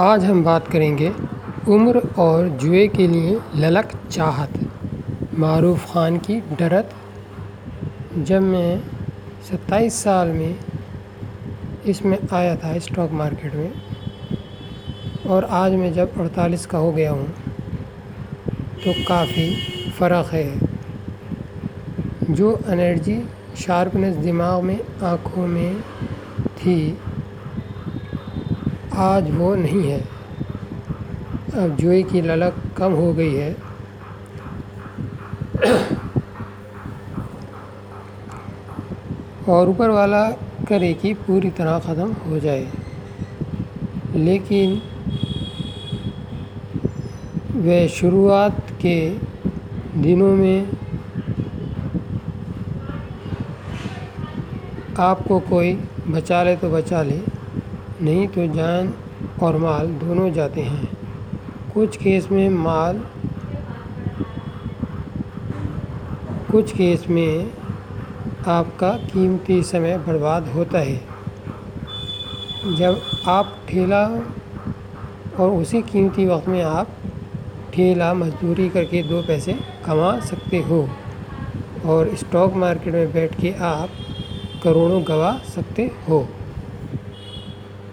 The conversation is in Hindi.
आज हम बात करेंगे उम्र और जुए के लिए ललक चाहत, मारूफ ख़ान की डरत। जब मैं सत्ताईस साल में इसमें आया था स्टॉक मार्केट में, और आज मैं जब अड़तालीस का हो गया हूँ तो काफ़ी फ़र्क है। जो एनर्जी शार्पनेस दिमाग में, आँखों में थी आज वो नहीं है। अब जुए की ललक कम हो गई है। और ऊपर वाला करे कि पूरी तरह ख़त्म हो जाए। लेकिन वह शुरुआत के दिनों में आपको कोई बचा ले तो बचा ले। नहीं तो जान और माल दोनों जाते हैं। कुछ केस में माल, कुछ केस में आपका कीमती समय बर्बाद होता है। जब आप ठेला और उसी कीमती वक्त में आप ठेला मजदूरी करके दो पैसे कमा सकते हो और स्टॉक मार्केट में बैठ के आप करोड़ों गवा सकते हो।